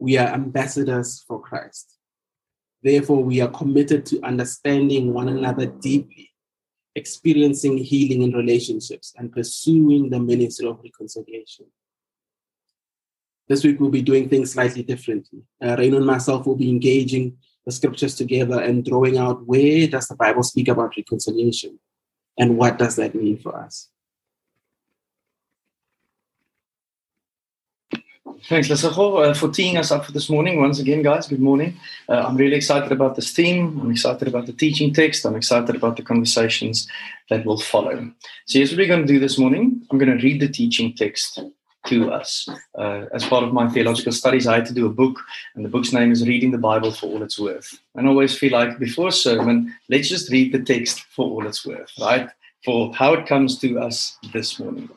we are ambassadors for Christ. Therefore, we are committed to understanding one another deeply, experiencing healing in relationships, and pursuing the ministry of reconciliation. This week, we'll be doing things slightly differently. Uh, Rain and myself will be engaging the scriptures together and drawing out where does the Bible speak about reconciliation and what does that mean for us. Thanks, Lesego, uh, for teeing us up for this morning. Once again, guys, good morning. Uh, I'm really excited about this theme. I'm excited about the teaching text. I'm excited about the conversations that will follow. So, here's what we're going to do this morning. I'm going to read the teaching text to us. Uh, as part of my theological studies, I had to do a book, and the book's name is Reading the Bible for All It's Worth. And I always feel like before a sermon, let's just read the text for all it's worth, right? For how it comes to us this morning.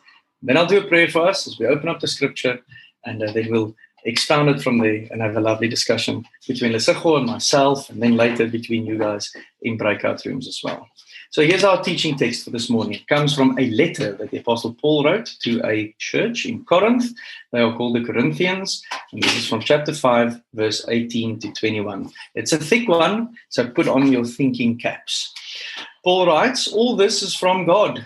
Then I'll do a prayer for us as we open up the scripture and uh, then we'll expound it from there and have a lovely discussion between Lesego and myself, and then later between you guys in breakout rooms as well. So here's our teaching text for this morning. It comes from a letter that the Apostle Paul wrote to a church in Corinth. They are called the Corinthians, and this is from chapter 5, verse 18 to 21. It's a thick one, so put on your thinking caps. Paul writes, All this is from God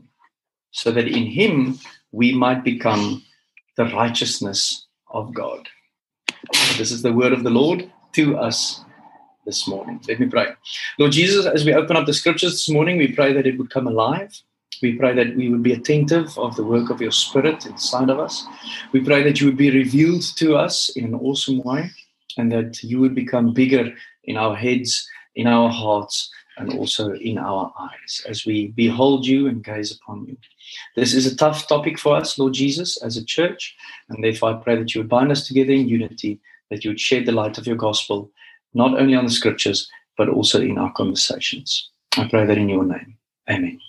so that in him we might become the righteousness of God. This is the word of the Lord to us this morning. Let me pray. Lord Jesus, as we open up the scriptures this morning, we pray that it would come alive. We pray that we would be attentive of the work of your spirit inside of us. We pray that you would be revealed to us in an awesome way and that you would become bigger in our heads, in our hearts, and also in our eyes as we behold you and gaze upon you. This is a tough topic for us, Lord Jesus, as a church, and therefore I pray that you would bind us together in unity, that you would shed the light of your gospel, not only on the scriptures, but also in our conversations. I pray that in your name. Amen.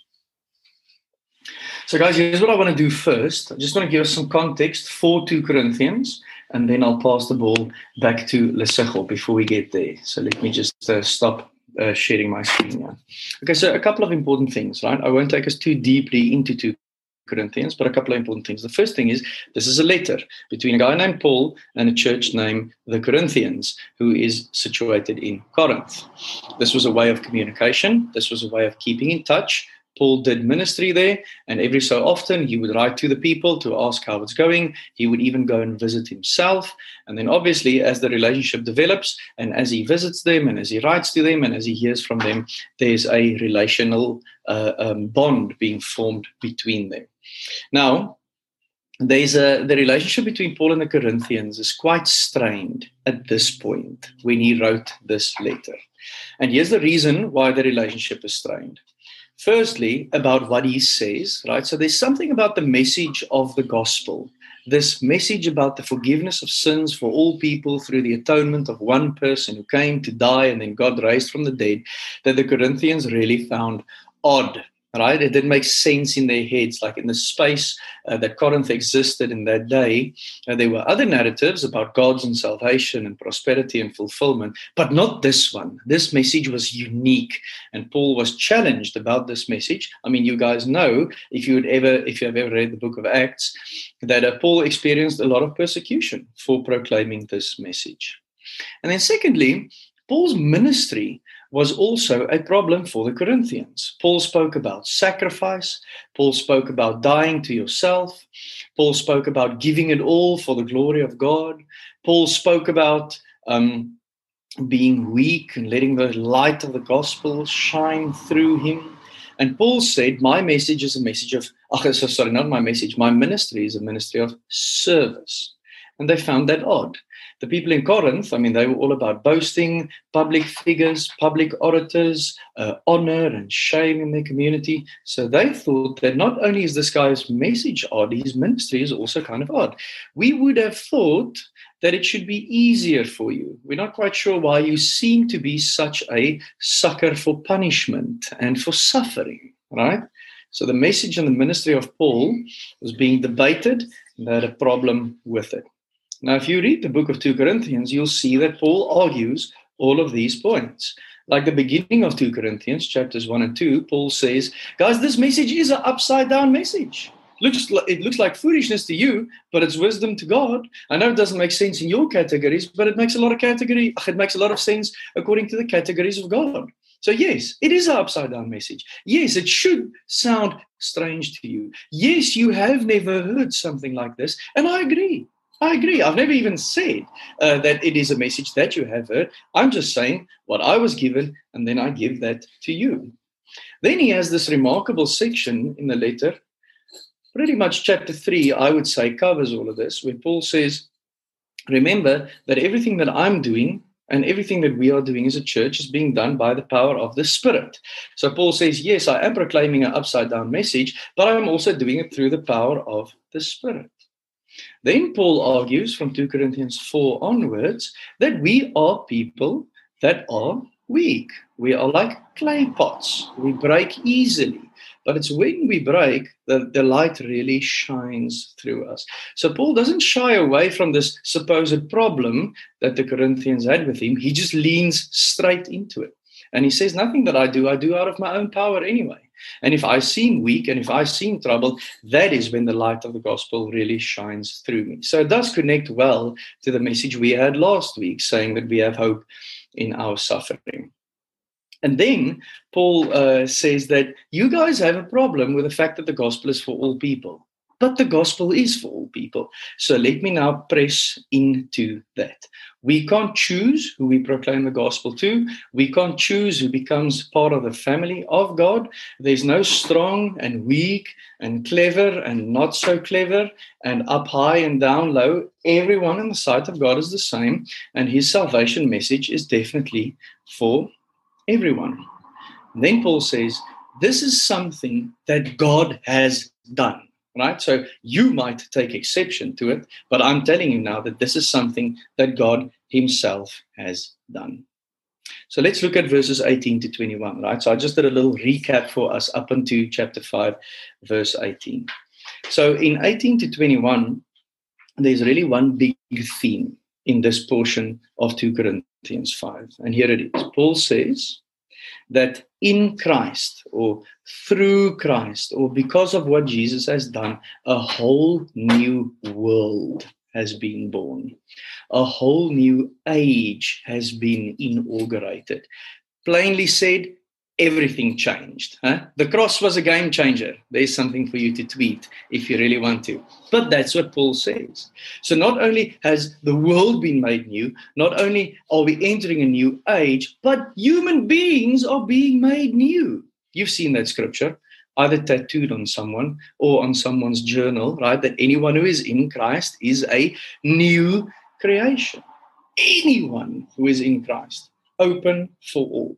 So, guys, here's what I want to do first. I just want to give us some context for 2 Corinthians, and then I'll pass the ball back to Lesego before we get there. So, let me just uh, stop uh, sharing my screen now. Okay, so a couple of important things, right? I won't take us too deeply into two Corinthians, but a couple of important things. The first thing is this is a letter between a guy named Paul and a church named the Corinthians, who is situated in Corinth. This was a way of communication, this was a way of keeping in touch Paul did ministry there, and every so often he would write to the people to ask how it's going. He would even go and visit himself. And then, obviously, as the relationship develops, and as he visits them, and as he writes to them, and as he hears from them, there's a relational uh, um, bond being formed between them. Now, there's a the relationship between Paul and the Corinthians is quite strained at this point when he wrote this letter. And here's the reason why the relationship is strained firstly about what he says right? So there's something about the message of the gospel. This message about the forgiveness of sins for all people through the atonement of one person who came to die and then God raised from the dead that the Corinthians really found odd right? It didn't make sense in their heads. Like in the space uh, that Corinth existed in that day, uh, there were other narratives about gods and salvation and prosperity and fulfillment, but not this one. This message was unique, and Paul was challenged about this message. I mean, you guys know if you would ever, if you have ever read the book of Acts, that uh, Paul experienced a lot of persecution for proclaiming this message. And then, secondly, Paul's ministry was also a problem for the Corinthians. Paul spoke about sacrifice, Paul spoke about dying to yourself, Paul spoke about giving it all for the glory of God, Paul spoke about um, being weak and letting the light of the gospel shine through him. And Paul said, My message is a message of, oh, sorry, not my message, my ministry is a ministry of service. And they found that odd the people in Corinth, I mean, they were all about boasting, public figures, public orators, uh, honor and shame in their community. So they thought that not only is this guy's message odd, his ministry is also kind of odd. We would have thought that it should be easier for you. We're not quite sure why you seem to be such a sucker for punishment and for suffering, right? So the message and the ministry of Paul was being debated, and they had a problem with it. Now, if you read the book of 2 Corinthians, you'll see that Paul argues all of these points. Like the beginning of 2 Corinthians, chapters 1 and 2, Paul says, Guys, this message is an upside down message looks like, it looks like foolishness to you, but it's wisdom to God. I know it doesn't make sense in your categories, but it makes a lot of category. It makes a lot of sense according to the categories of God. So yes, it is an upside down message. Yes, it should sound strange to you. Yes, you have never heard something like this, and I agree. I agree. I've never even said uh, that it is a message that you have heard. I'm just saying what I was given, and then I give that to you. Then he has this remarkable section in the letter pretty much chapter 3, I would say, covers all of this, where Paul says, Remember that everything that I'm doing and everything that we are doing as a church is being done by the power of the Spirit. So Paul says, Yes, I am proclaiming an upside down message, but I'm also doing it through the power of the Spirit. Then Paul argues from 2 Corinthians 4 onwards that we are people that are weak. We are like clay pots, we break easily. But it's when we break that the light really shines through us. So Paul doesn't shy away from this supposed problem that the Corinthians had with him. He just leans straight into it. And he says, Nothing that I do, I do out of my own power anyway. And if I seem weak and if I seem troubled, that is when the light of the gospel really shines through me. So it does connect well to the message we had last week, saying that we have hope in our suffering. And then Paul uh, says that you guys have a problem with the fact that the gospel is for all people. But the gospel is for all people. So let me now press into that. We can't choose who we proclaim the gospel to. We can't choose who becomes part of the family of God. There's no strong and weak and clever and not so clever and up high and down low. Everyone in the sight of God is the same. And his salvation message is definitely for everyone. And then Paul says, This is something that God has done, right? So you might take exception to it, but I'm telling you now that this is something that God Himself has done. So let's look at verses 18 to 21, right? So I just did a little recap for us up into chapter 5, verse 18. So in 18 to 21, there's really one big theme in this portion of 2 Corinthians 5. And here it is. Paul says that in Christ or through Christ or because of what Jesus has done, a whole new world has been born. A whole new age has been inaugurated. Plainly said, everything changed. Huh? The cross was a game changer. There's something for you to tweet if you really want to. But that's what Paul says. So not only has the world been made new, not only are we entering a new age, but human beings are being made new. You've seen that scripture either tattooed on someone or on someone's journal, right? That anyone who is in Christ is a new creation. Anyone who is in Christ, open for all.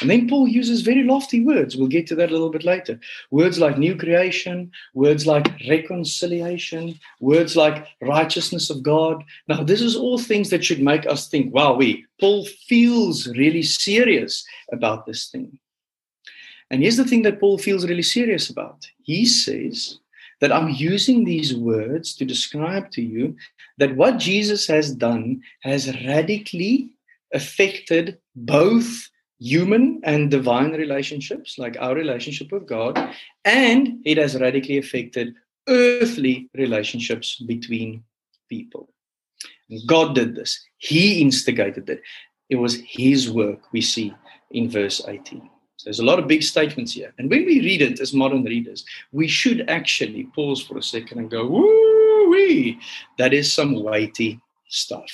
And then Paul uses very lofty words. We'll get to that a little bit later. Words like new creation, words like reconciliation, words like righteousness of God. Now, this is all things that should make us think, wow, we, Paul feels really serious about this thing. And here's the thing that Paul feels really serious about. He says that I'm using these words to describe to you that what Jesus has done has radically affected both human and divine relationships, like our relationship with God, and it has radically affected earthly relationships between people. God did this, He instigated it. It was His work, we see in verse 18. So there's a lot of big statements here. And when we read it as modern readers, we should actually pause for a second and go, woo wee, that is some weighty stuff.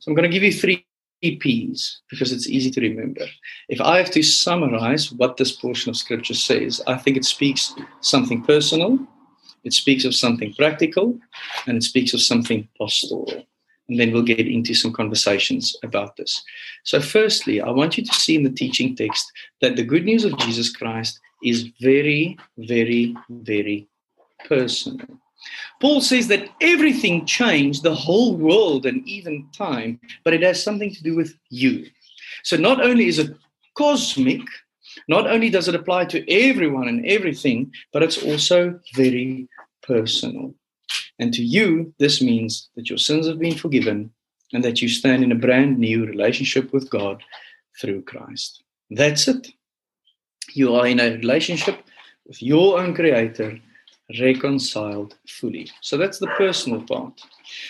So I'm going to give you three P's because it's easy to remember. If I have to summarize what this portion of scripture says, I think it speaks something personal, it speaks of something practical, and it speaks of something pastoral. And then we'll get into some conversations about this. So, firstly, I want you to see in the teaching text that the good news of Jesus Christ is very, very, very personal. Paul says that everything changed, the whole world and even time, but it has something to do with you. So not only is it cosmic, not only does it apply to everyone and everything, but it's also very personal. And to you, this means that your sins have been forgiven and that you stand in a brand new relationship with God through Christ. That's it. You are in a relationship with your own Creator reconciled fully. So that's the personal part.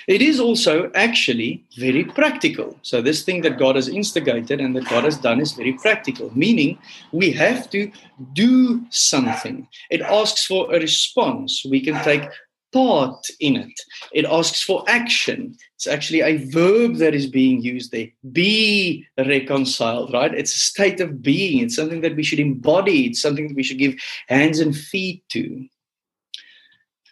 It is also actually very practical. So, this thing that God has instigated and that God has done is very practical, meaning we have to do something. It asks for a response. We can take part in it. It asks for action. It's actually a verb that is being used there. Be reconciled, right? It's a state of being. It's something that we should embody. It's something that we should give hands and feet to.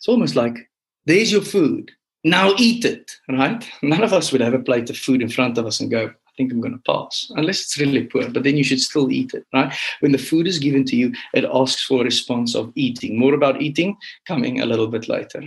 It's almost like there's your food. Now eat it, right? None of us would have a plate of food in front of us and go, I think I'm going to pass, unless it's really poor, but then you should still eat it, right? When the food is given to you, it asks for a response of eating. More about eating coming a little bit later.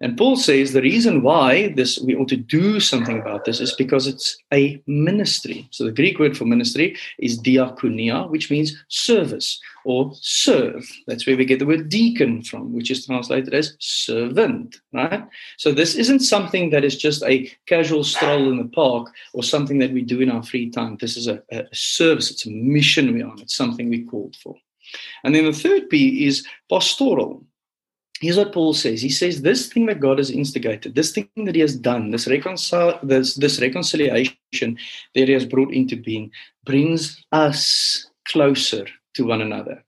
And Paul says the reason why this we ought to do something about this is because it's a ministry. So the Greek word for ministry is diakonia, which means service or serve. That's where we get the word deacon from, which is translated as servant, right? So this isn't something that is just a casual stroll in the park or something that we do in our free time. This is a, a service, it's a mission we're on, it's something we called for. And then the third P is pastoral here's what Paul says. He says, This thing that God has instigated, this thing that He has done, this, reconcil- this, this reconciliation that He has brought into being, brings us closer to one another.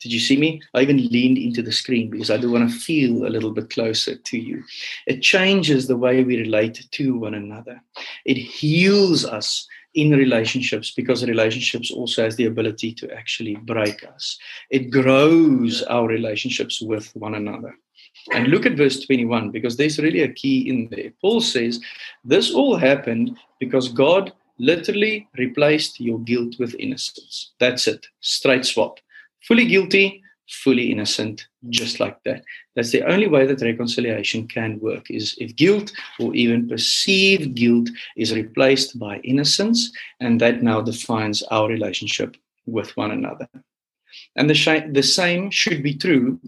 Did you see me? I even leaned into the screen because I do want to feel a little bit closer to you. It changes the way we relate to one another. It heals us in relationships because relationships also has the ability to actually break us. It grows our relationships with one another. And look at verse 21 because there's really a key in there. Paul says, This all happened because God literally replaced your guilt with innocence. That's it. Straight swap. Fully guilty, fully innocent, just like that. That's the only way that reconciliation can work is if guilt or even perceived guilt is replaced by innocence, and that now defines our relationship with one another. And the, sh- the same should be true,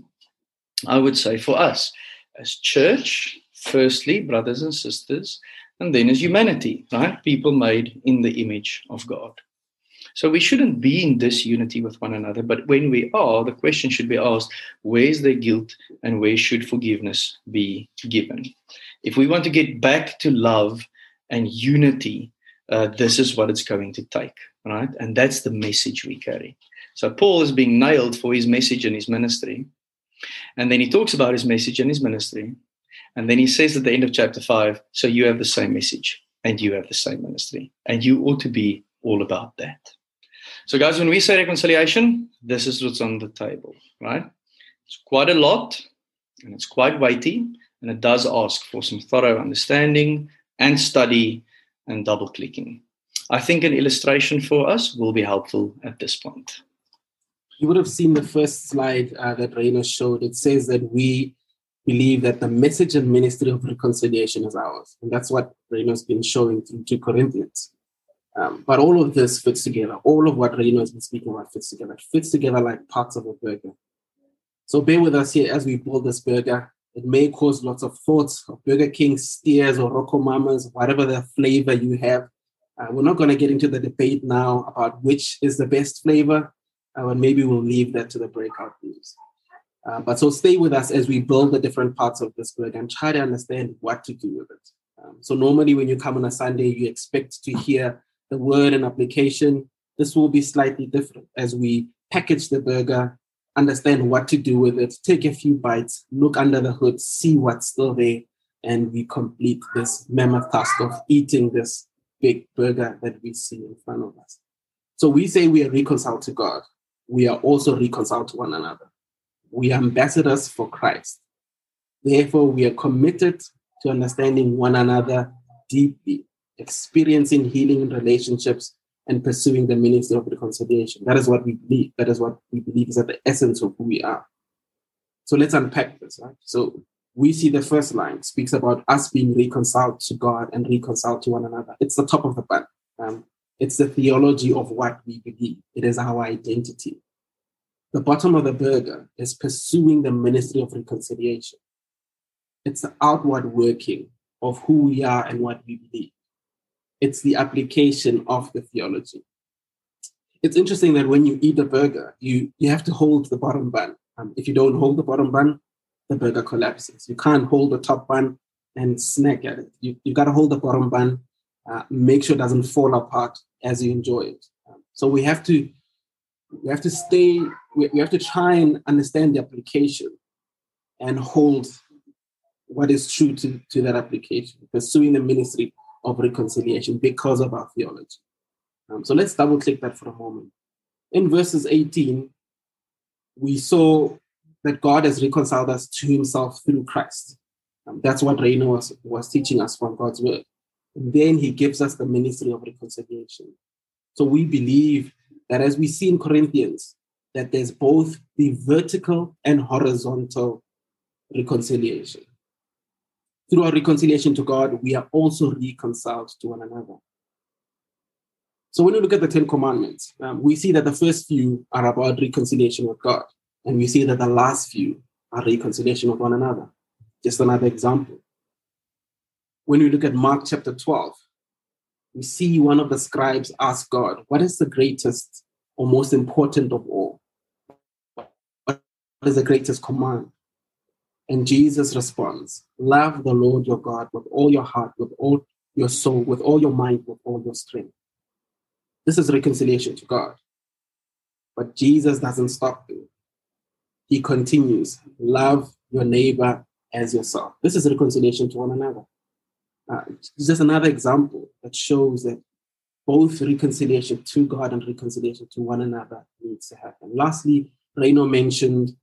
I would say, for us as church, firstly, brothers and sisters, and then as humanity, right? People made in the image of God. So we shouldn't be in disunity with one another. But when we are, the question should be asked where's the guilt and where should forgiveness be given? If we want to get back to love and unity, uh, this is what it's going to take, right? And that's the message we carry. So Paul is being nailed for his message and his ministry. And then he talks about his message and his ministry. And then he says at the end of chapter five, so you have the same message and you have the same ministry. And you ought to be all about that. So, guys, when we say reconciliation, this is what's on the table, right? It's quite a lot and it's quite weighty, and it does ask for some thorough understanding and study and double clicking. I think an illustration for us will be helpful at this point. You would have seen the first slide uh, that Rainer showed. It says that we believe that the message and ministry of reconciliation is ours. And that's what Rainer's been showing through 2 Corinthians. Um, but all of this fits together. All of what Reno has been speaking about fits together. It fits together like parts of a burger. So bear with us here as we build this burger. It may cause lots of thoughts of Burger King, Steers, or RocoMamas, whatever the flavor you have. Uh, we're not going to get into the debate now about which is the best flavor, uh, but maybe we'll leave that to the breakout rooms. Uh, but so stay with us as we build the different parts of this burger and try to understand what to do with it. Um, so normally when you come on a Sunday, you expect to hear the word and application, this will be slightly different as we package the burger, understand what to do with it, take a few bites, look under the hood, see what's still there, and we complete this mammoth task of eating this big burger that we see in front of us. So we say we are reconciled to God. We are also reconciled to one another. We are ambassadors for Christ. Therefore, we are committed to understanding one another deeply experiencing healing in relationships, and pursuing the ministry of reconciliation. That is what we believe. That is what we believe is at the essence of who we are. So let's unpack this. Right? So we see the first line speaks about us being reconciled to God and reconciled to one another. It's the top of the bun. Um, it's the theology of what we believe. It is our identity. The bottom of the burger is pursuing the ministry of reconciliation. It's the outward working of who we are and what we believe. It's the application of the theology. It's interesting that when you eat a burger, you, you have to hold the bottom bun. Um, if you don't hold the bottom bun, the burger collapses. You can't hold the top bun and snack at it. You, you got to hold the bottom bun, uh, make sure it doesn't fall apart as you enjoy it. Um, so we have to we have to stay. We, we have to try and understand the application and hold what is true to, to that application, pursuing the ministry of reconciliation because of our theology. Um, so let's double click that for a moment. In verses 18, we saw that God has reconciled us to himself through Christ. Um, that's what Reino was, was teaching us from God's word. And then he gives us the ministry of reconciliation. So we believe that as we see in Corinthians, that there's both the vertical and horizontal reconciliation. Through our reconciliation to God, we are also reconciled to one another. So when we look at the Ten Commandments, um, we see that the first few are about reconciliation with God, and we see that the last few are reconciliation with one another. Just another example. When we look at Mark chapter 12, we see one of the scribes ask God, What is the greatest or most important of all? What is the greatest command? And Jesus responds, Love the Lord your God with all your heart, with all your soul, with all your mind, with all your strength. This is reconciliation to God. But Jesus doesn't stop there. He continues, Love your neighbor as yourself. This is reconciliation to one another. Uh, just another example that shows that both reconciliation to God and reconciliation to one another needs to happen. Lastly, Reino mentioned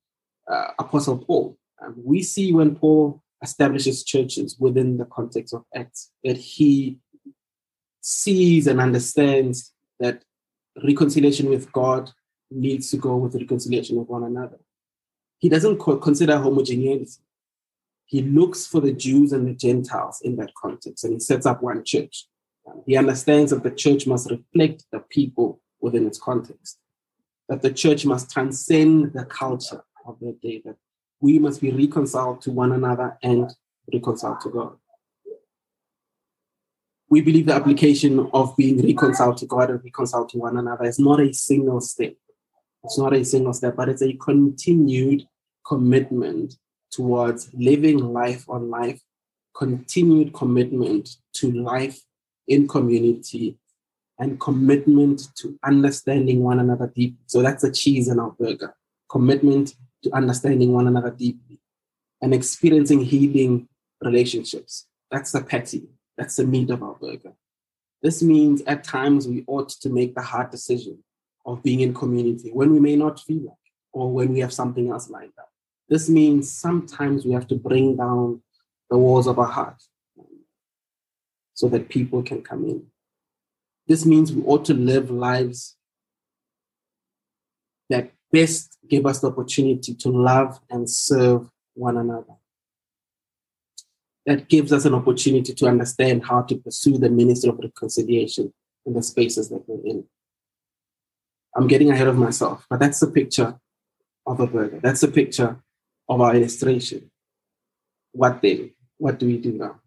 uh, Apostle Paul. Um, we see when Paul establishes churches within the context of Acts that he sees and understands that reconciliation with God needs to go with reconciliation with one another. He doesn't co- consider homogeneity. He looks for the Jews and the Gentiles in that context and he sets up one church. Um, he understands that the church must reflect the people within its context, that the church must transcend the culture of the day, that we must be reconciled to one another and reconciled to God. We believe the application of being reconciled to God and reconciled to one another is not a single step. It's not a single step, but it's a continued commitment towards living life on life, continued commitment to life in community, and commitment to understanding one another deeply. So that's the cheese in our burger commitment to understanding one another deeply and experiencing healing relationships. That's the patty, that's the meat of our burger. This means at times we ought to make the hard decision of being in community when we may not feel like or when we have something else lined up. This means sometimes we have to bring down the walls of our heart so that people can come in. This means we ought to live lives that best give us the opportunity to love and serve one another. That gives us an opportunity to understand how to pursue the ministry of reconciliation in the spaces that we're in. I'm getting ahead of myself, but that's the picture of a burger. That's the picture of our illustration. What then? What do we do now?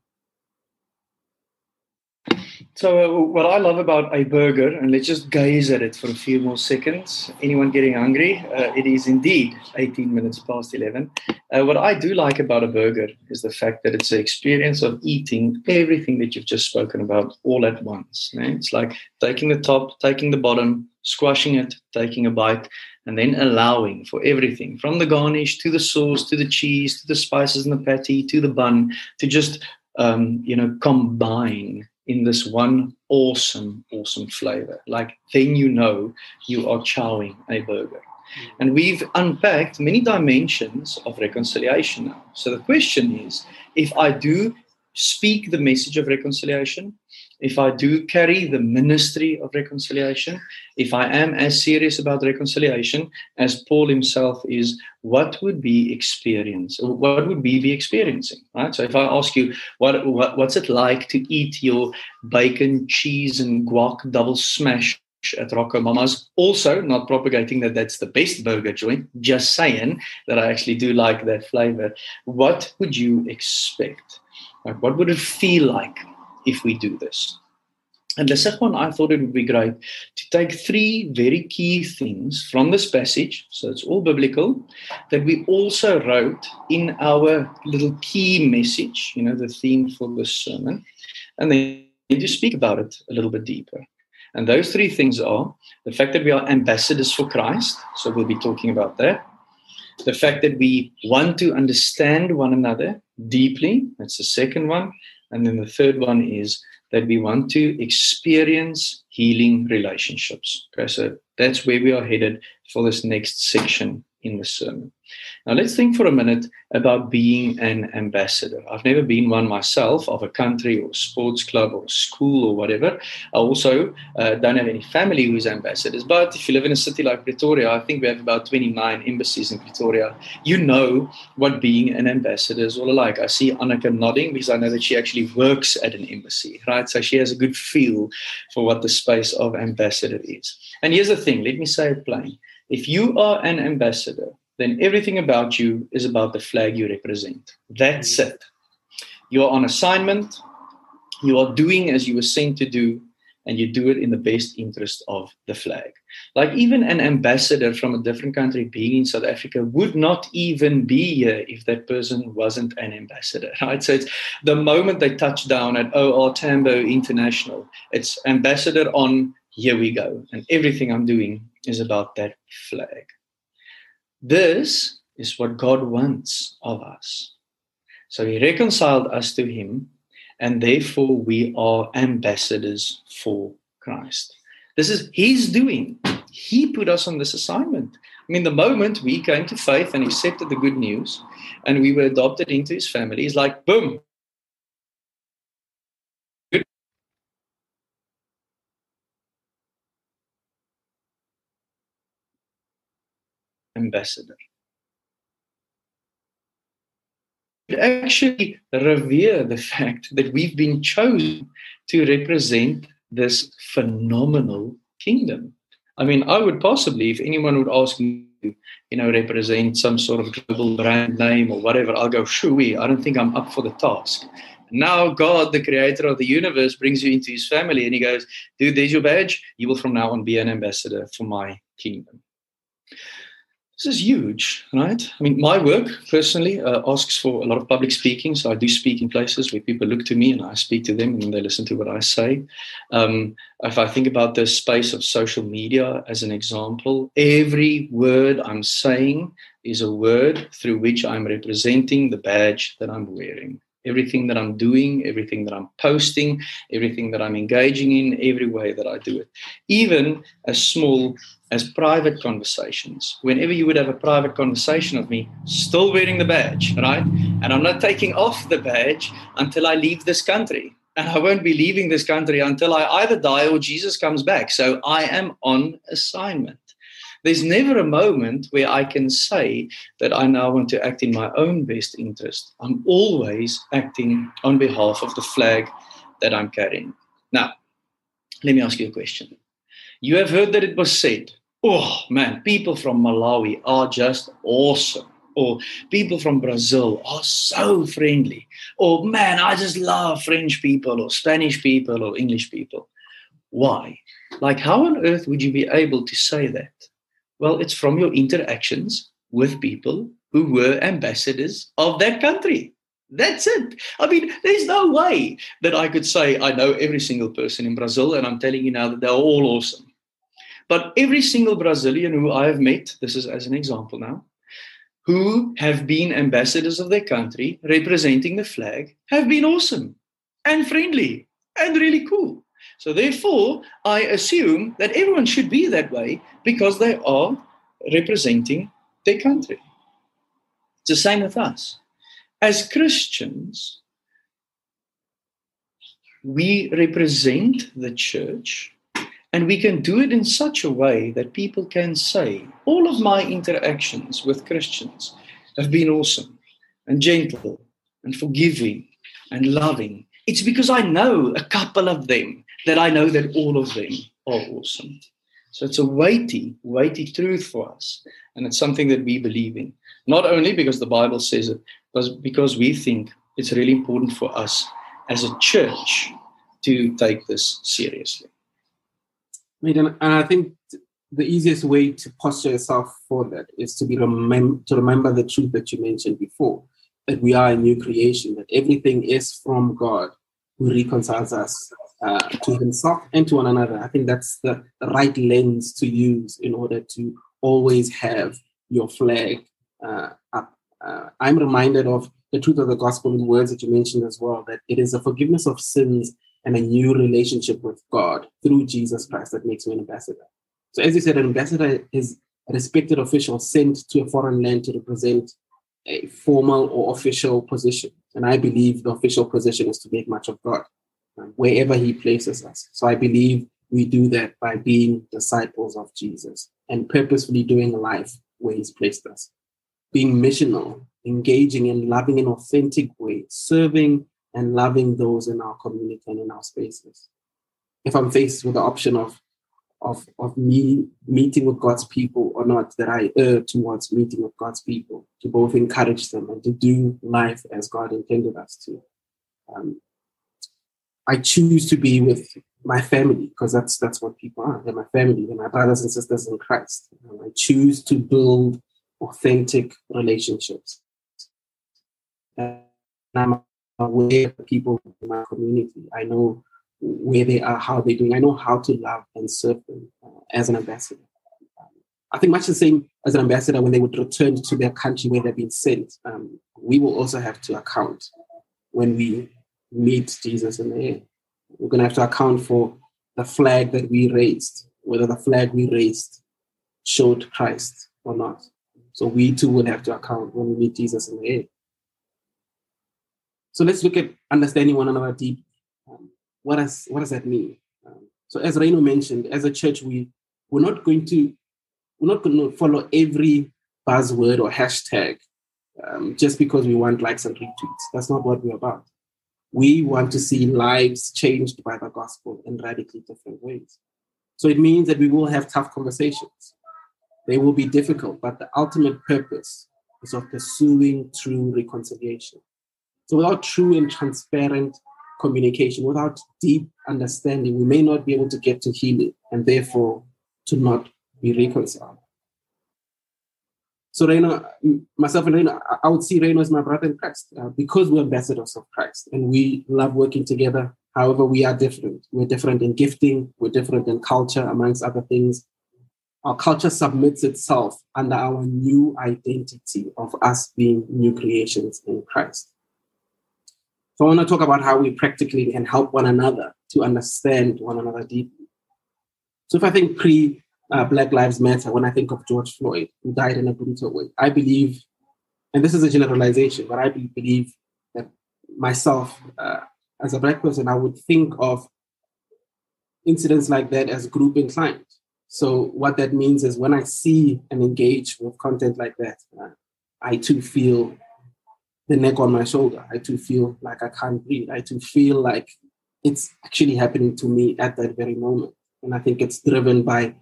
So, uh, what I love about a burger, and let's just gaze at it for a few more seconds. Anyone getting hungry? Uh, it is indeed 18 minutes past 11. Uh, what I do like about a burger is the fact that it's an experience of eating everything that you've just spoken about all at once. It's like taking the top, taking the bottom, squashing it, taking a bite, and then allowing for everything from the garnish to the sauce to the cheese to the spices in the patty to the bun to just um, you know combine in this one awesome, awesome flavor. Like then you know you are chowing a burger. Mm. And we've unpacked many dimensions of reconciliation now. So the question is if I do speak the message of reconciliation, if I do carry the ministry of reconciliation, if I am as serious about reconciliation as Paul himself is, what would be experience? What would we be experiencing? Right. So if I ask you, what, what what's it like to eat your bacon, cheese, and guac double smash at RocoMamas. Also, not propagating that that's the best burger joint, just saying that I actually do like that flavor. What would you expect? Like, what would it feel like if we do this? And the second one, I thought it would be great to take three very key things from this passage, so it's all biblical, that we also wrote in our little key message, you know, the theme for this sermon, and then to speak about it a little bit deeper. And those three things are the fact that we are ambassadors for Christ, so we'll be talking about that. The fact that we want to understand one another deeply, that's the second one. And then the third one is that we want to experience healing relationships. Okay, so that's where we are headed for this next section in the sermon. Now, let's think for a minute about being an ambassador. I've never been one myself of a country or sports club or school or whatever. I also uh, don't have any family who's ambassadors. But if you live in a city like Pretoria, I think we have about 29 embassies in Pretoria. You know what being an ambassador is all like. I see Annika nodding because I know that she actually works at an embassy, right? So she has a good feel for what the space of ambassador is. And here's the thing let me say it plain. If you are an ambassador, then everything about you is about the flag you represent. That's hmm. it. You're on assignment, you are doing as you were sent to do, and you do it in the best interest of the flag. Like even an ambassador from a different country being in South Africa would not even be here if that person wasn't an ambassador, right? So it's the moment they touch down at OR Tambo International, it's ambassador on, here we go. And everything I'm doing is about that flag. This is what God wants of us. So he reconciled us to him, and therefore we are ambassadors for Christ. This is his doing. He put us on this assignment. I mean, the moment we came to faith and accepted the good news and we were adopted into his family, he's like, boom. Ambassador. actually revere the fact that we've been chosen to represent this phenomenal kingdom. I mean, I would possibly, if anyone would ask me you know, represent some sort of global brand name or whatever, I'll go, shooey, I don't think I'm up for the task. Now, God, the creator of the universe, brings you into his family and he goes, dude, there's your badge. You will from now on be an ambassador for my kingdom. This is huge, right? I mean, my work personally uh, asks for a lot of public speaking. So I do speak in places where people look to me and I speak to them and they listen to what I say. Um, if I think about the space of social media as an example, every word I'm saying is a word through which I'm representing the badge that I'm wearing everything that I'm doing, everything that I'm posting, everything that I'm engaging in, every way that I do it. Even as small as private conversations. Whenever you would have a private conversation of me, still wearing the badge, right? And I'm not taking off the badge until I leave this country. And I won't be leaving this country until I either die or Jesus comes back. So I am on assignment. There's never a moment where I can say that I now want to act in my own best interest. I'm always acting on behalf of the flag that I'm carrying. Now, let me ask you a question. You have heard that it was said, oh man, people from Malawi are just awesome. Or people from Brazil are so friendly. Or man, I just love French people or Spanish people or English people. Why? Like, how on earth would you be able to say that? Well, it's from your interactions with people who were ambassadors of that country. That's it. I mean, there's no way that I could say I know every single person in Brazil, and I'm telling you now that they're all awesome. But every single Brazilian who I have met, this is as an example now, who have been ambassadors of their country representing the flag, have been awesome and friendly and really cool. So, therefore, I assume that everyone should be that way because they are representing their country. It's the same with us. As Christians, we represent the church and we can do it in such a way that people can say, all of my interactions with Christians have been awesome and gentle and forgiving and loving. It's because I know a couple of them that I know that all of them are awesome. So it's a weighty, weighty truth for us. And it's something that we believe in. Not only because the Bible says it, but because we think it's really important for us as a church to take this seriously. And I think the easiest way to posture yourself for that is to be remem- to remember the truth that you mentioned before that we are a new creation, that everything is from God who reconciles us uh, to himself and to one another. I think that's the, the, right lens to use in order to always have your flag uh, up. Uh, I'm reminded of the truth of the gospel in words that you mentioned as well, that it is a forgiveness of sins and a new relationship with God through Jesus Christ that makes you an ambassador. So, as you said, an ambassador is a respected official sent to a foreign land to represent a formal or official position. And I believe the official position is to make much of God wherever He places us. So I believe we do that by being disciples of Jesus and purposefully doing life where He's placed us. Being missional, engaging and loving in authentic way, serving and loving those in our community and in our spaces. If I'm faced with the option of of, of me meeting with God's people or not, that I err towards meeting with God's people to both encourage them and to do life as God intended us to. Um, I choose to be with my family because that's that's what people are. They're my family. They're my brothers and sisters in Christ. Um, I choose to build authentic relationships. And I'm aware of people in my community. I know where they are, how they're doing. I know how to love and serve them uh, as an ambassador. I think much the same as an ambassador when they would return to their country where they've been sent. Um, we will also have to account when we meet Jesus in the air. We're going to have to account for the flag that we raised, whether the flag we raised showed Christ or not. So we too will have to account when we meet Jesus in the air. So let's look at understanding one another deep. Um, what does what does that mean? Um, so as Reno mentioned, as a church, we we're not going to we're not going to follow every buzzword or hashtag um, just because we want likes and retweets. That's not what we're about. We want to see lives changed by the gospel in radically different ways. So it means that we will have tough conversations. They will be difficult, but the ultimate purpose is of pursuing true reconciliation. So without true and transparent communication, without deep understanding, we may not be able to get to healing and therefore to not be reconciled. So Reno, myself and Reno, I would see Reno as my brother in Christ uh, because we're ambassadors of Christ and we love working together. However, we are different. We're different in gifting, we're different in culture, amongst other things. Our culture submits itself under our new identity of us being new creations in Christ. So I want to talk about how we practically can help one another to understand one another deeply. So if I think pre uh, Black Lives Matter, when I think of George Floyd, who died in a brutal way, I believe, and this is a generalization, but I believe that myself, uh, as a Black person, I would think of incidents like that as group inclined. So what that means is when I see and engage with content like that, uh, I too feel the neck on my shoulder. I too feel like I can't breathe. I too feel like it's actually happening to me at that very moment. And I think it's driven by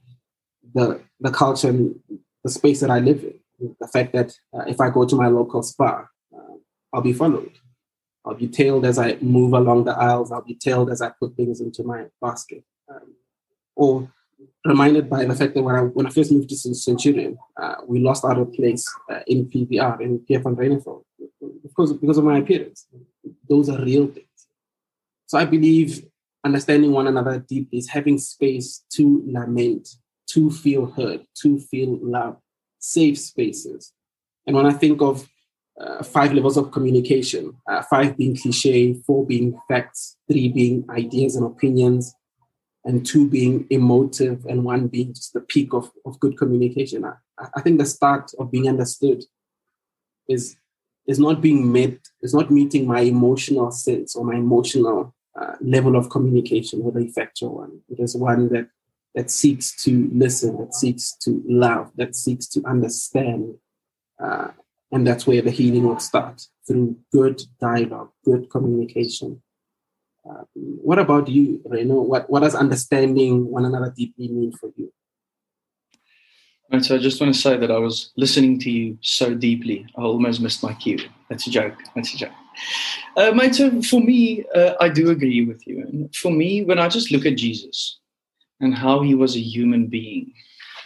the the culture and the space that I live in. The fact that uh, if I go to my local Spar, uh, I'll be followed. I'll be tailed as I move along the aisles. I'll be tailed as I put things into my basket. Um, or reminded by the fact that when I, when I first moved to Centurion, uh, we lost our place uh, in PVR, in Pierre van Ryneveld, because, because of my appearance. Those are real things. So I believe understanding one another deeply is having space to lament, to feel heard, to feel loved, safe spaces. And when I think of uh, five levels of communication, uh, five being cliche, four being facts, three being ideas and opinions, and two being emotive, and one being just the peak of, of good communication. I, I think the start of being understood is is not being met, is not meeting my emotional sense or my emotional uh, level of communication with the effectual one. It is one that that seeks to listen, that seeks to love, that seeks to understand, uh, and that's where the healing will start through good dialogue, good communication. Uh, what about you, Reno? What what does understanding one another deeply mean for you? Right, so I just want to say that I was listening to you so deeply, I almost missed my cue. That's a joke. That's a joke. Uh, mate, so for me, uh, I do agree with you. And for me, when I just look at Jesus and how he was a human being,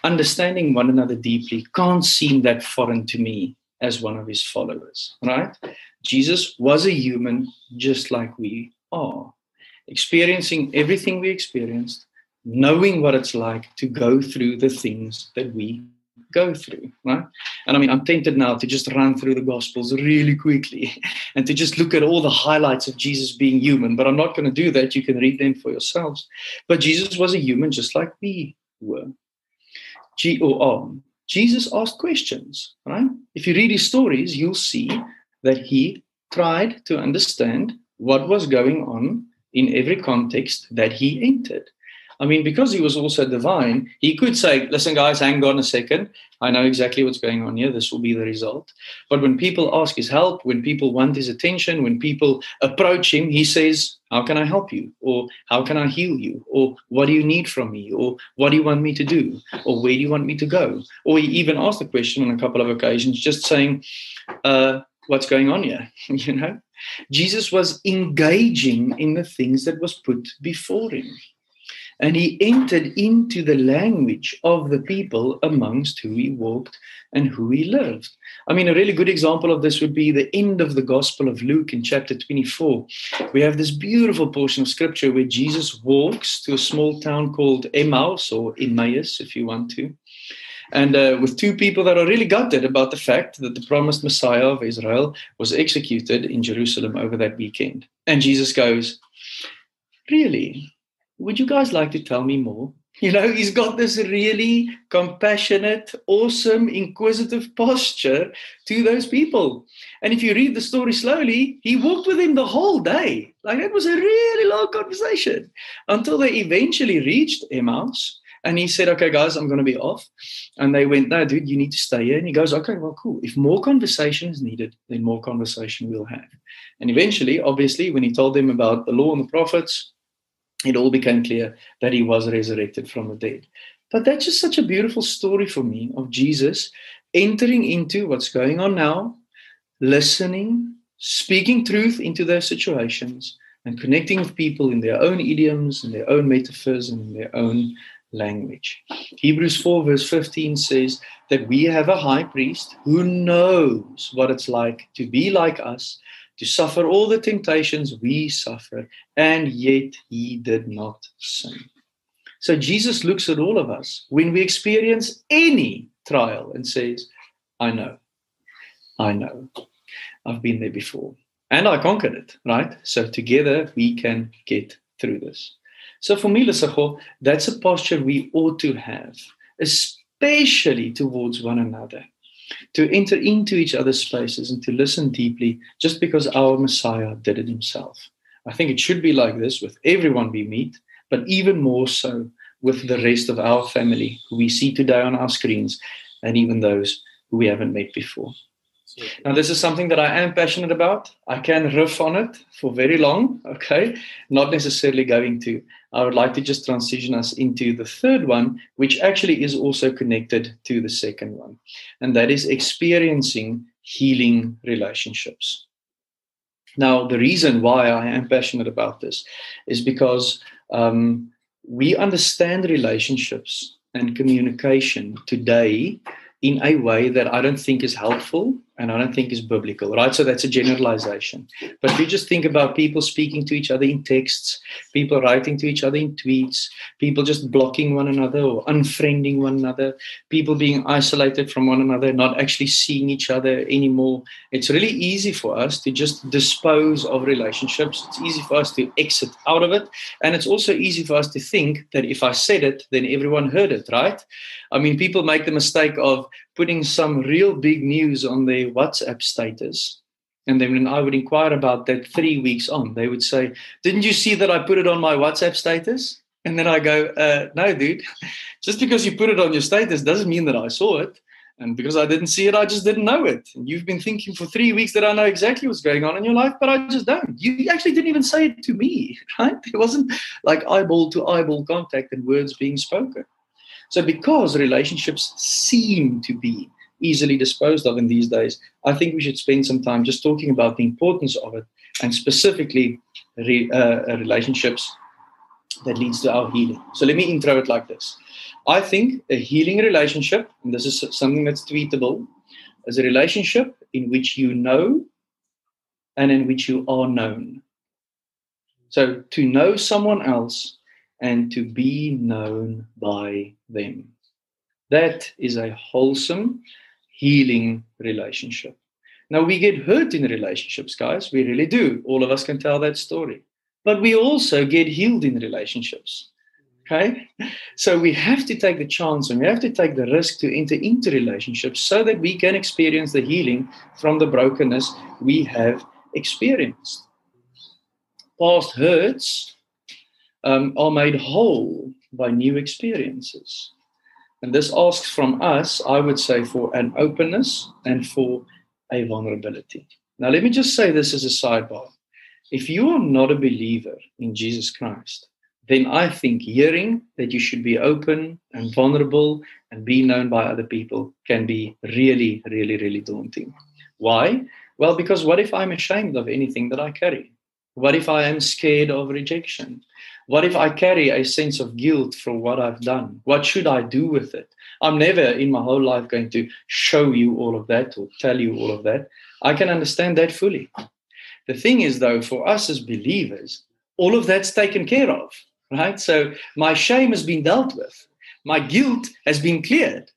understanding one another deeply can't seem that foreign to me as one of his followers, right? Jesus was a human just like we are, experiencing everything we experienced, knowing what it's like to go through the things that we go through, right? And I mean, I'm tempted now to just run through the Gospels really quickly and to just look at all the highlights of Jesus being human, but I'm not going to do that. You can read them for yourselves. But Jesus was a human just like we were. G or um, Jesus asked questions, right? If you read his stories, you'll see that he tried to understand what was going on in every context that he entered. I mean, because he was also divine, he could say, listen, guys, hang on a second. I know exactly what's going on here. This will be the result. But when people ask his help, when people want his attention, when people approach him, he says, How can I help you? Or how can I heal you? Or what do you need from me? Or what do you want me to do? Or where do you want me to go? Or he even asked the question on a couple of occasions, just saying, uh, What's going on here? you know? Jesus was engaging in the things that was put before him and he entered into the language of the people amongst who he walked and who he lived. I mean, a really good example of this would be the end of the Gospel of Luke in chapter 24. We have this beautiful portion of scripture where Jesus walks to a small town called Emmaus or Emmaus, if you want to. And uh, with two people that are really gutted about the fact that the promised Messiah of Israel was executed in Jerusalem over that weekend. And Jesus goes, Really? Would you guys like to tell me more? You know, he's got this really compassionate, awesome, inquisitive posture to those people. And if you read the story slowly, he walked with him the whole day. Like it was a really long conversation until they eventually reached Emmaus. And he said, Okay, guys, I'm going to be off. And they went, No, dude, you need to stay here. And he goes, Okay, well, cool. If more conversation is needed, then more conversation we'll have. And eventually, obviously, when he told them about the law and the prophets, it all became clear that he was resurrected from the dead. But that's just such a beautiful story for me of Jesus entering into what's going on now, listening, speaking truth into their situations, and connecting with people in their own idioms, in their own metaphors, and in their own language. Hebrews 4, verse 15 says that we have a high priest who knows what it's like to be like us to suffer all the temptations we suffer, and yet he did not sin. So Jesus looks at all of us when we experience any trial and says, I know, I know, I've been there before, and I conquered it, right? So together we can get through this. So for me, Lesego, that's a posture we ought to have, especially towards one another to enter into each other's spaces and to listen deeply just because our Messiah did it himself. I think it should be like this with everyone we meet, but even more so with the rest of our family who we see today on our screens and even those who we haven't met before. Now, this is something that I am passionate about. I can riff on it for very long, okay? Not necessarily going to. I would like to just transition us into the third one, which actually is also connected to the second one, and that is experiencing healing relationships. Now, the reason why I am passionate about this is because um, we understand relationships and communication today in a way that I don't think is helpful and I don't think is biblical, right? So that's a generalization. But if you just think about people speaking to each other in texts, people writing to each other in tweets, people just blocking one another or unfriending one another, people being isolated from one another, not actually seeing each other anymore, it's really easy for us to just dispose of relationships. It's easy for us to exit out of it. And it's also easy for us to think that if I said it, then everyone heard it, right? I mean, people make the mistake of putting some real big news on their WhatsApp status And then when I would inquire about that three weeks on, they would say, Didn't you see that I put it on my WhatsApp status? And then I go, uh, No, dude, just because you put it on your status doesn't mean that I saw it. And because I didn't see it, I just didn't know it. And you've been thinking for three weeks that I know exactly what's going on in your life, but I just don't. You actually didn't even say it to me, right? It wasn't like eyeball to eyeball contact and words being spoken. So, because relationships seem to be easily disposed of in these days, I think we should spend some time just talking about the importance of it and specifically re, uh, relationships that leads to our healing. So, let me intro it like this. I think a healing relationship, and this is something that's tweetable, is a relationship in which you know and in which you are known. So to know someone else and to be known by them. That is a wholesome, healing relationship. Now, we get hurt in relationships, guys. We really do. All of us can tell that story. But we also get healed in relationships. Okay? So we have to take the chance and we have to take the risk to enter into relationships so that we can experience the healing from the brokenness we have experienced. Past hurts um, are made whole by new experiences. And this asks from us, I would say, for an openness and for a vulnerability. Now, let me just say this as a sidebar. If you are not a believer in Jesus Christ, then I think hearing that you should be open and vulnerable and be known by other people can be really, really, really daunting. Why? Well, because what if I'm ashamed of anything that I carry? What if I am scared of rejection? What if I carry a sense of guilt for what I've done? What should I do with it? I'm never in my whole life going to show you all of that or tell you all of that. I can understand that fully. The thing is, though, for us as believers, all of that's taken care of right? So my shame has been dealt with, my guilt has been cleared.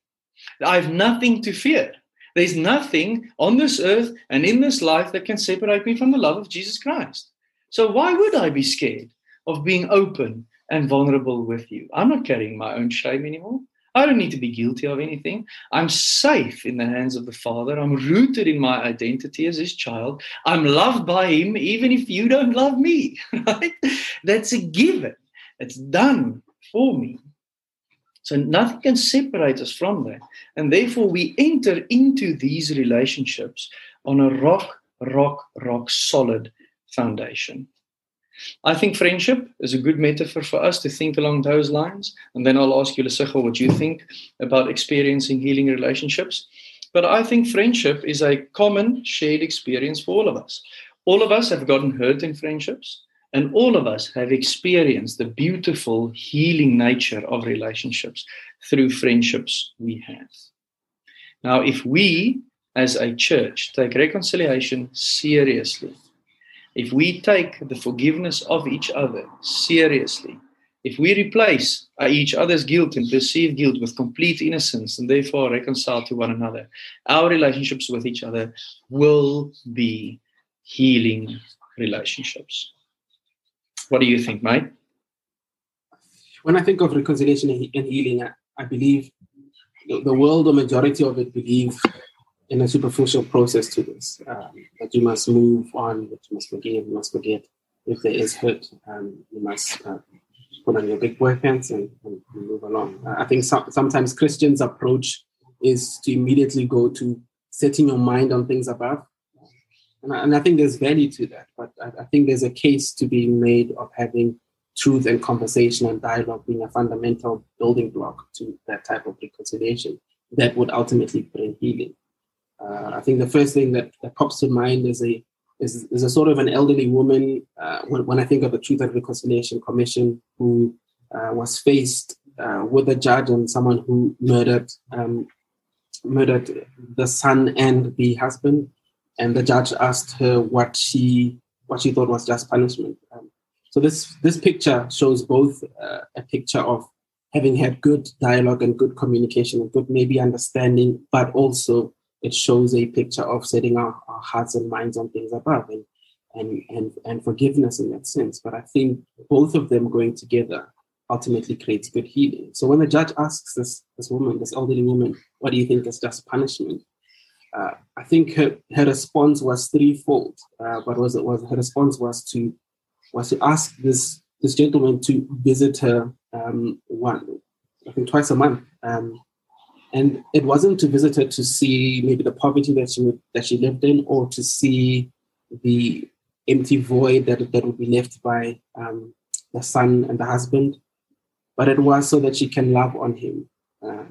I have nothing to fear. There's nothing on this earth and in this life that can separate me from the love of Jesus Christ. So why would I be scared of being open and vulnerable with you? I'm not carrying my own shame anymore. I don't need to be guilty of anything. I'm safe in the hands of the Father. I'm rooted in my identity as His child. I'm loved by Him, even if you don't love me. Right? That's a given. It's done for me. So nothing can separate us from that. And therefore, we enter into these relationships on a rock, rock, rock solid foundation. I think friendship is a good metaphor for us to think along those lines. And then I'll ask you, Lesego, what you think about experiencing healing relationships. But I think friendship is a common shared experience for all of us. All of us have gotten hurt in friendships. And all of us have experienced the beautiful healing nature of relationships through friendships we have. Now, if we as a church take reconciliation seriously, if we take the forgiveness of each other seriously, if we replace uh, each other's guilt and perceived guilt with complete innocence and therefore reconcile to one another, our relationships with each other will be healing relationships. What do you think, Mike? When I think of reconciliation and healing, I, believe the world, the majority of it, believe in a superficial process to this. Um, that you must move on, that you must forgive, you must forget. If there is hurt, um, you must uh, put on your big boy pants and, and move along. Uh, I think so, sometimes Christians' approach is to immediately go to setting your mind on things above and I, and I think there's value to that, but I, I think there's a case to be made of having truth and conversation and dialogue being a fundamental building block to that type of reconciliation that would ultimately bring healing. Uh, I think the first thing that, that pops to mind is a is, is a sort of an elderly woman. Uh, when, when I think of the Truth and Reconciliation Commission, who uh, was faced uh, with a judge and someone who murdered um, murdered the son and the husband, and the judge asked her what she what she thought was just punishment. Um, so this this picture shows both uh, a picture of having had good dialogue and good communication and good maybe understanding, but also it shows a picture of setting our, our hearts and minds on things above and, and and and forgiveness in that sense. But I think both of them going together ultimately creates good healing. So when the judge asks this this woman, this elderly woman, what do you think is just punishment? uh, I think her, her response was threefold. Uh, but was it was her response was to was to ask this this gentleman to visit her um, one I think twice a month. Um, and it wasn't to visit her to see maybe the poverty that she would, that she lived in or to see the empty void that, that would be left by um, the son and the husband, but it was so that she can love on him. Uh,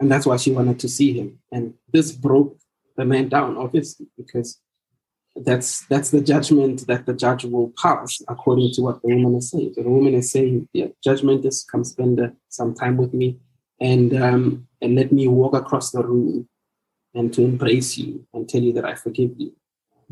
And that's why she wanted to see him. And this broke the man down, obviously, because that's that's the judgment that the judge will pass according to what the woman is saying. So the woman is saying, yeah, judgment is come spend some time with me and um, and let me walk across the room and to embrace you and tell you that I forgive you.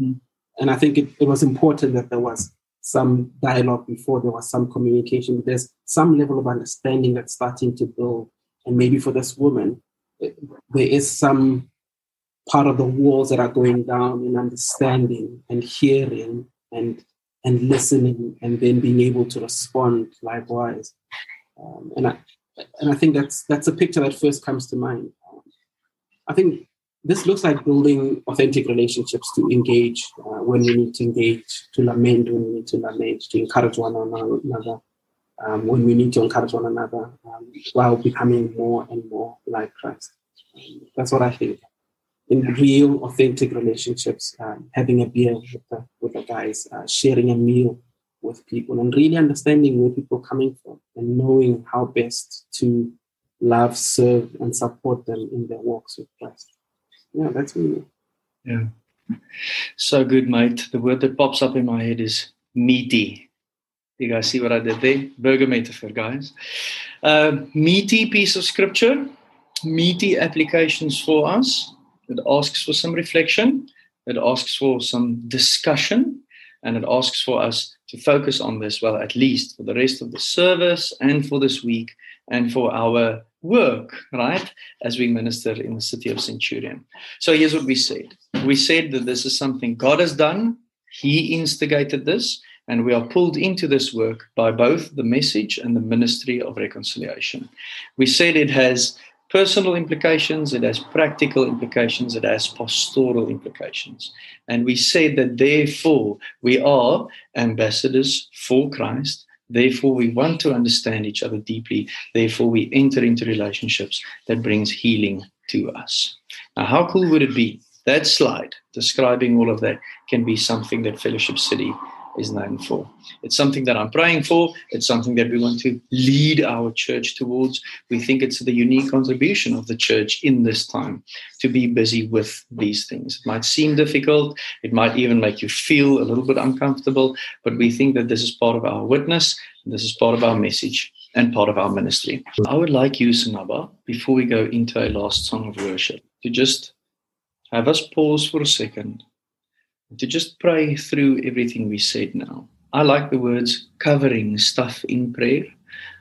Mm. And I think it, it was important that there was some dialogue before there was some communication. There's some level of understanding that's starting to build. And maybe for this woman, it, there is some part of the walls that are going down in understanding and hearing and and listening and then being able to respond likewise. Um, and I and I think that's that's a picture that first comes to mind. I think this looks like building authentic relationships to engage uh, when we need to engage, to lament when we need to lament, to encourage one another um, when we need to encourage one another, um, while becoming more and more like Christ. That's what I think. In real, authentic relationships, um, having a beer with the, with the guys, uh, sharing a meal with people, and really understanding where people are coming from, and knowing how best to love, serve, and support them in their walks with Christ yeah, that's me. Yeah. So good, mate. The word that pops up in my head is meaty. You guys see what I did there? Burger metaphor, guys. Uh, meaty piece of scripture, meaty applications for us. It asks for some reflection, it asks for some discussion, and it asks for us to focus on this, well, at least for the rest of the service and for this week and for our work, right, as we minister in the city of Centurion. So here's what we said we said that this is something God has done, He instigated this, and we are pulled into this work by both the message and the ministry of reconciliation. We said it has personal implications, it has practical implications, it has pastoral implications. And we said that therefore we are ambassadors for Christ Therefore, we want to understand each other deeply. Therefore, we enter into relationships that brings healing to us. Now, how cool would it be? That slide describing all of that can be something that Fellowship City is known for. It's something that I'm praying for. It's something that we want to lead our church towards. We think it's the unique contribution of the church in this time to be busy with these things. It might seem difficult, it might even make you feel a little bit uncomfortable, but we think that this is part of our witness, this is part of our message. And part of our ministry. I would like you, Sanaba, before we go into a last song of worship, to just have us pause for a second to just pray through everything we said now. I like the words covering stuff in prayer.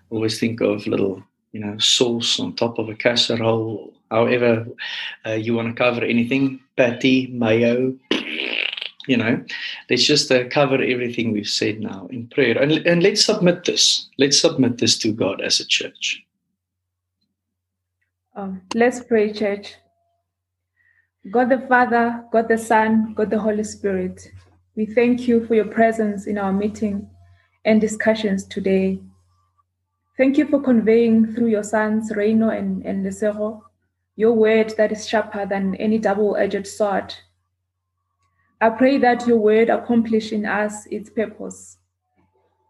Always think of little, you know, sauce on top of a casserole, however uh, you want to cover anything, patty, mayo, you know. Let's just uh, cover everything we've said now in prayer. And, and let's submit this. Let's submit this to God as a church. Um, let's pray, church. God the Father, God the Son, God the Holy Spirit, we thank you for your presence in our meeting and discussions today. Thank you for conveying through your sons, Reino and, and Lesego, your word that is sharper than any double edged sword. I pray that your word accomplish in us its purpose.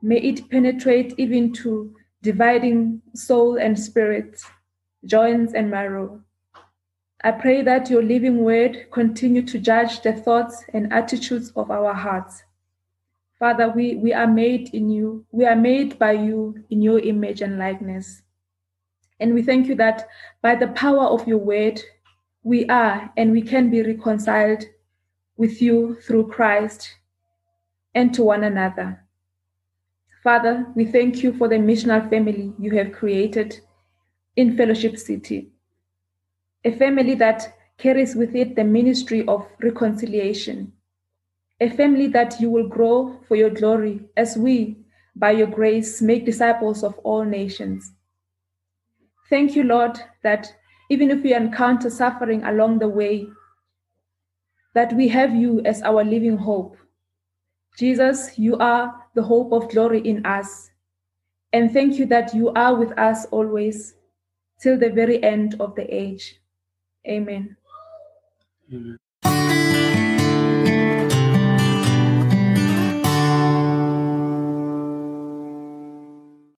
May it penetrate even to dividing soul and spirit, joints and marrow I pray that your living word continue to judge the thoughts and attitudes of our hearts. Father, we, we are made in you. We are made by you in your image and likeness. And we thank you that by the power of your word, we are and we can be reconciled with you through Christ and to one another. Father, we thank you for the missional family you have created in Fellowship City a family that carries with it the ministry of reconciliation, a family that you will grow for your glory as we, by your grace, make disciples of all nations. Thank you, Lord, that even if we encounter suffering along the way, that we have you as our living hope. Jesus, you are the hope of glory in us. And thank you that you are with us always till the very end of the age. Amen. Amen.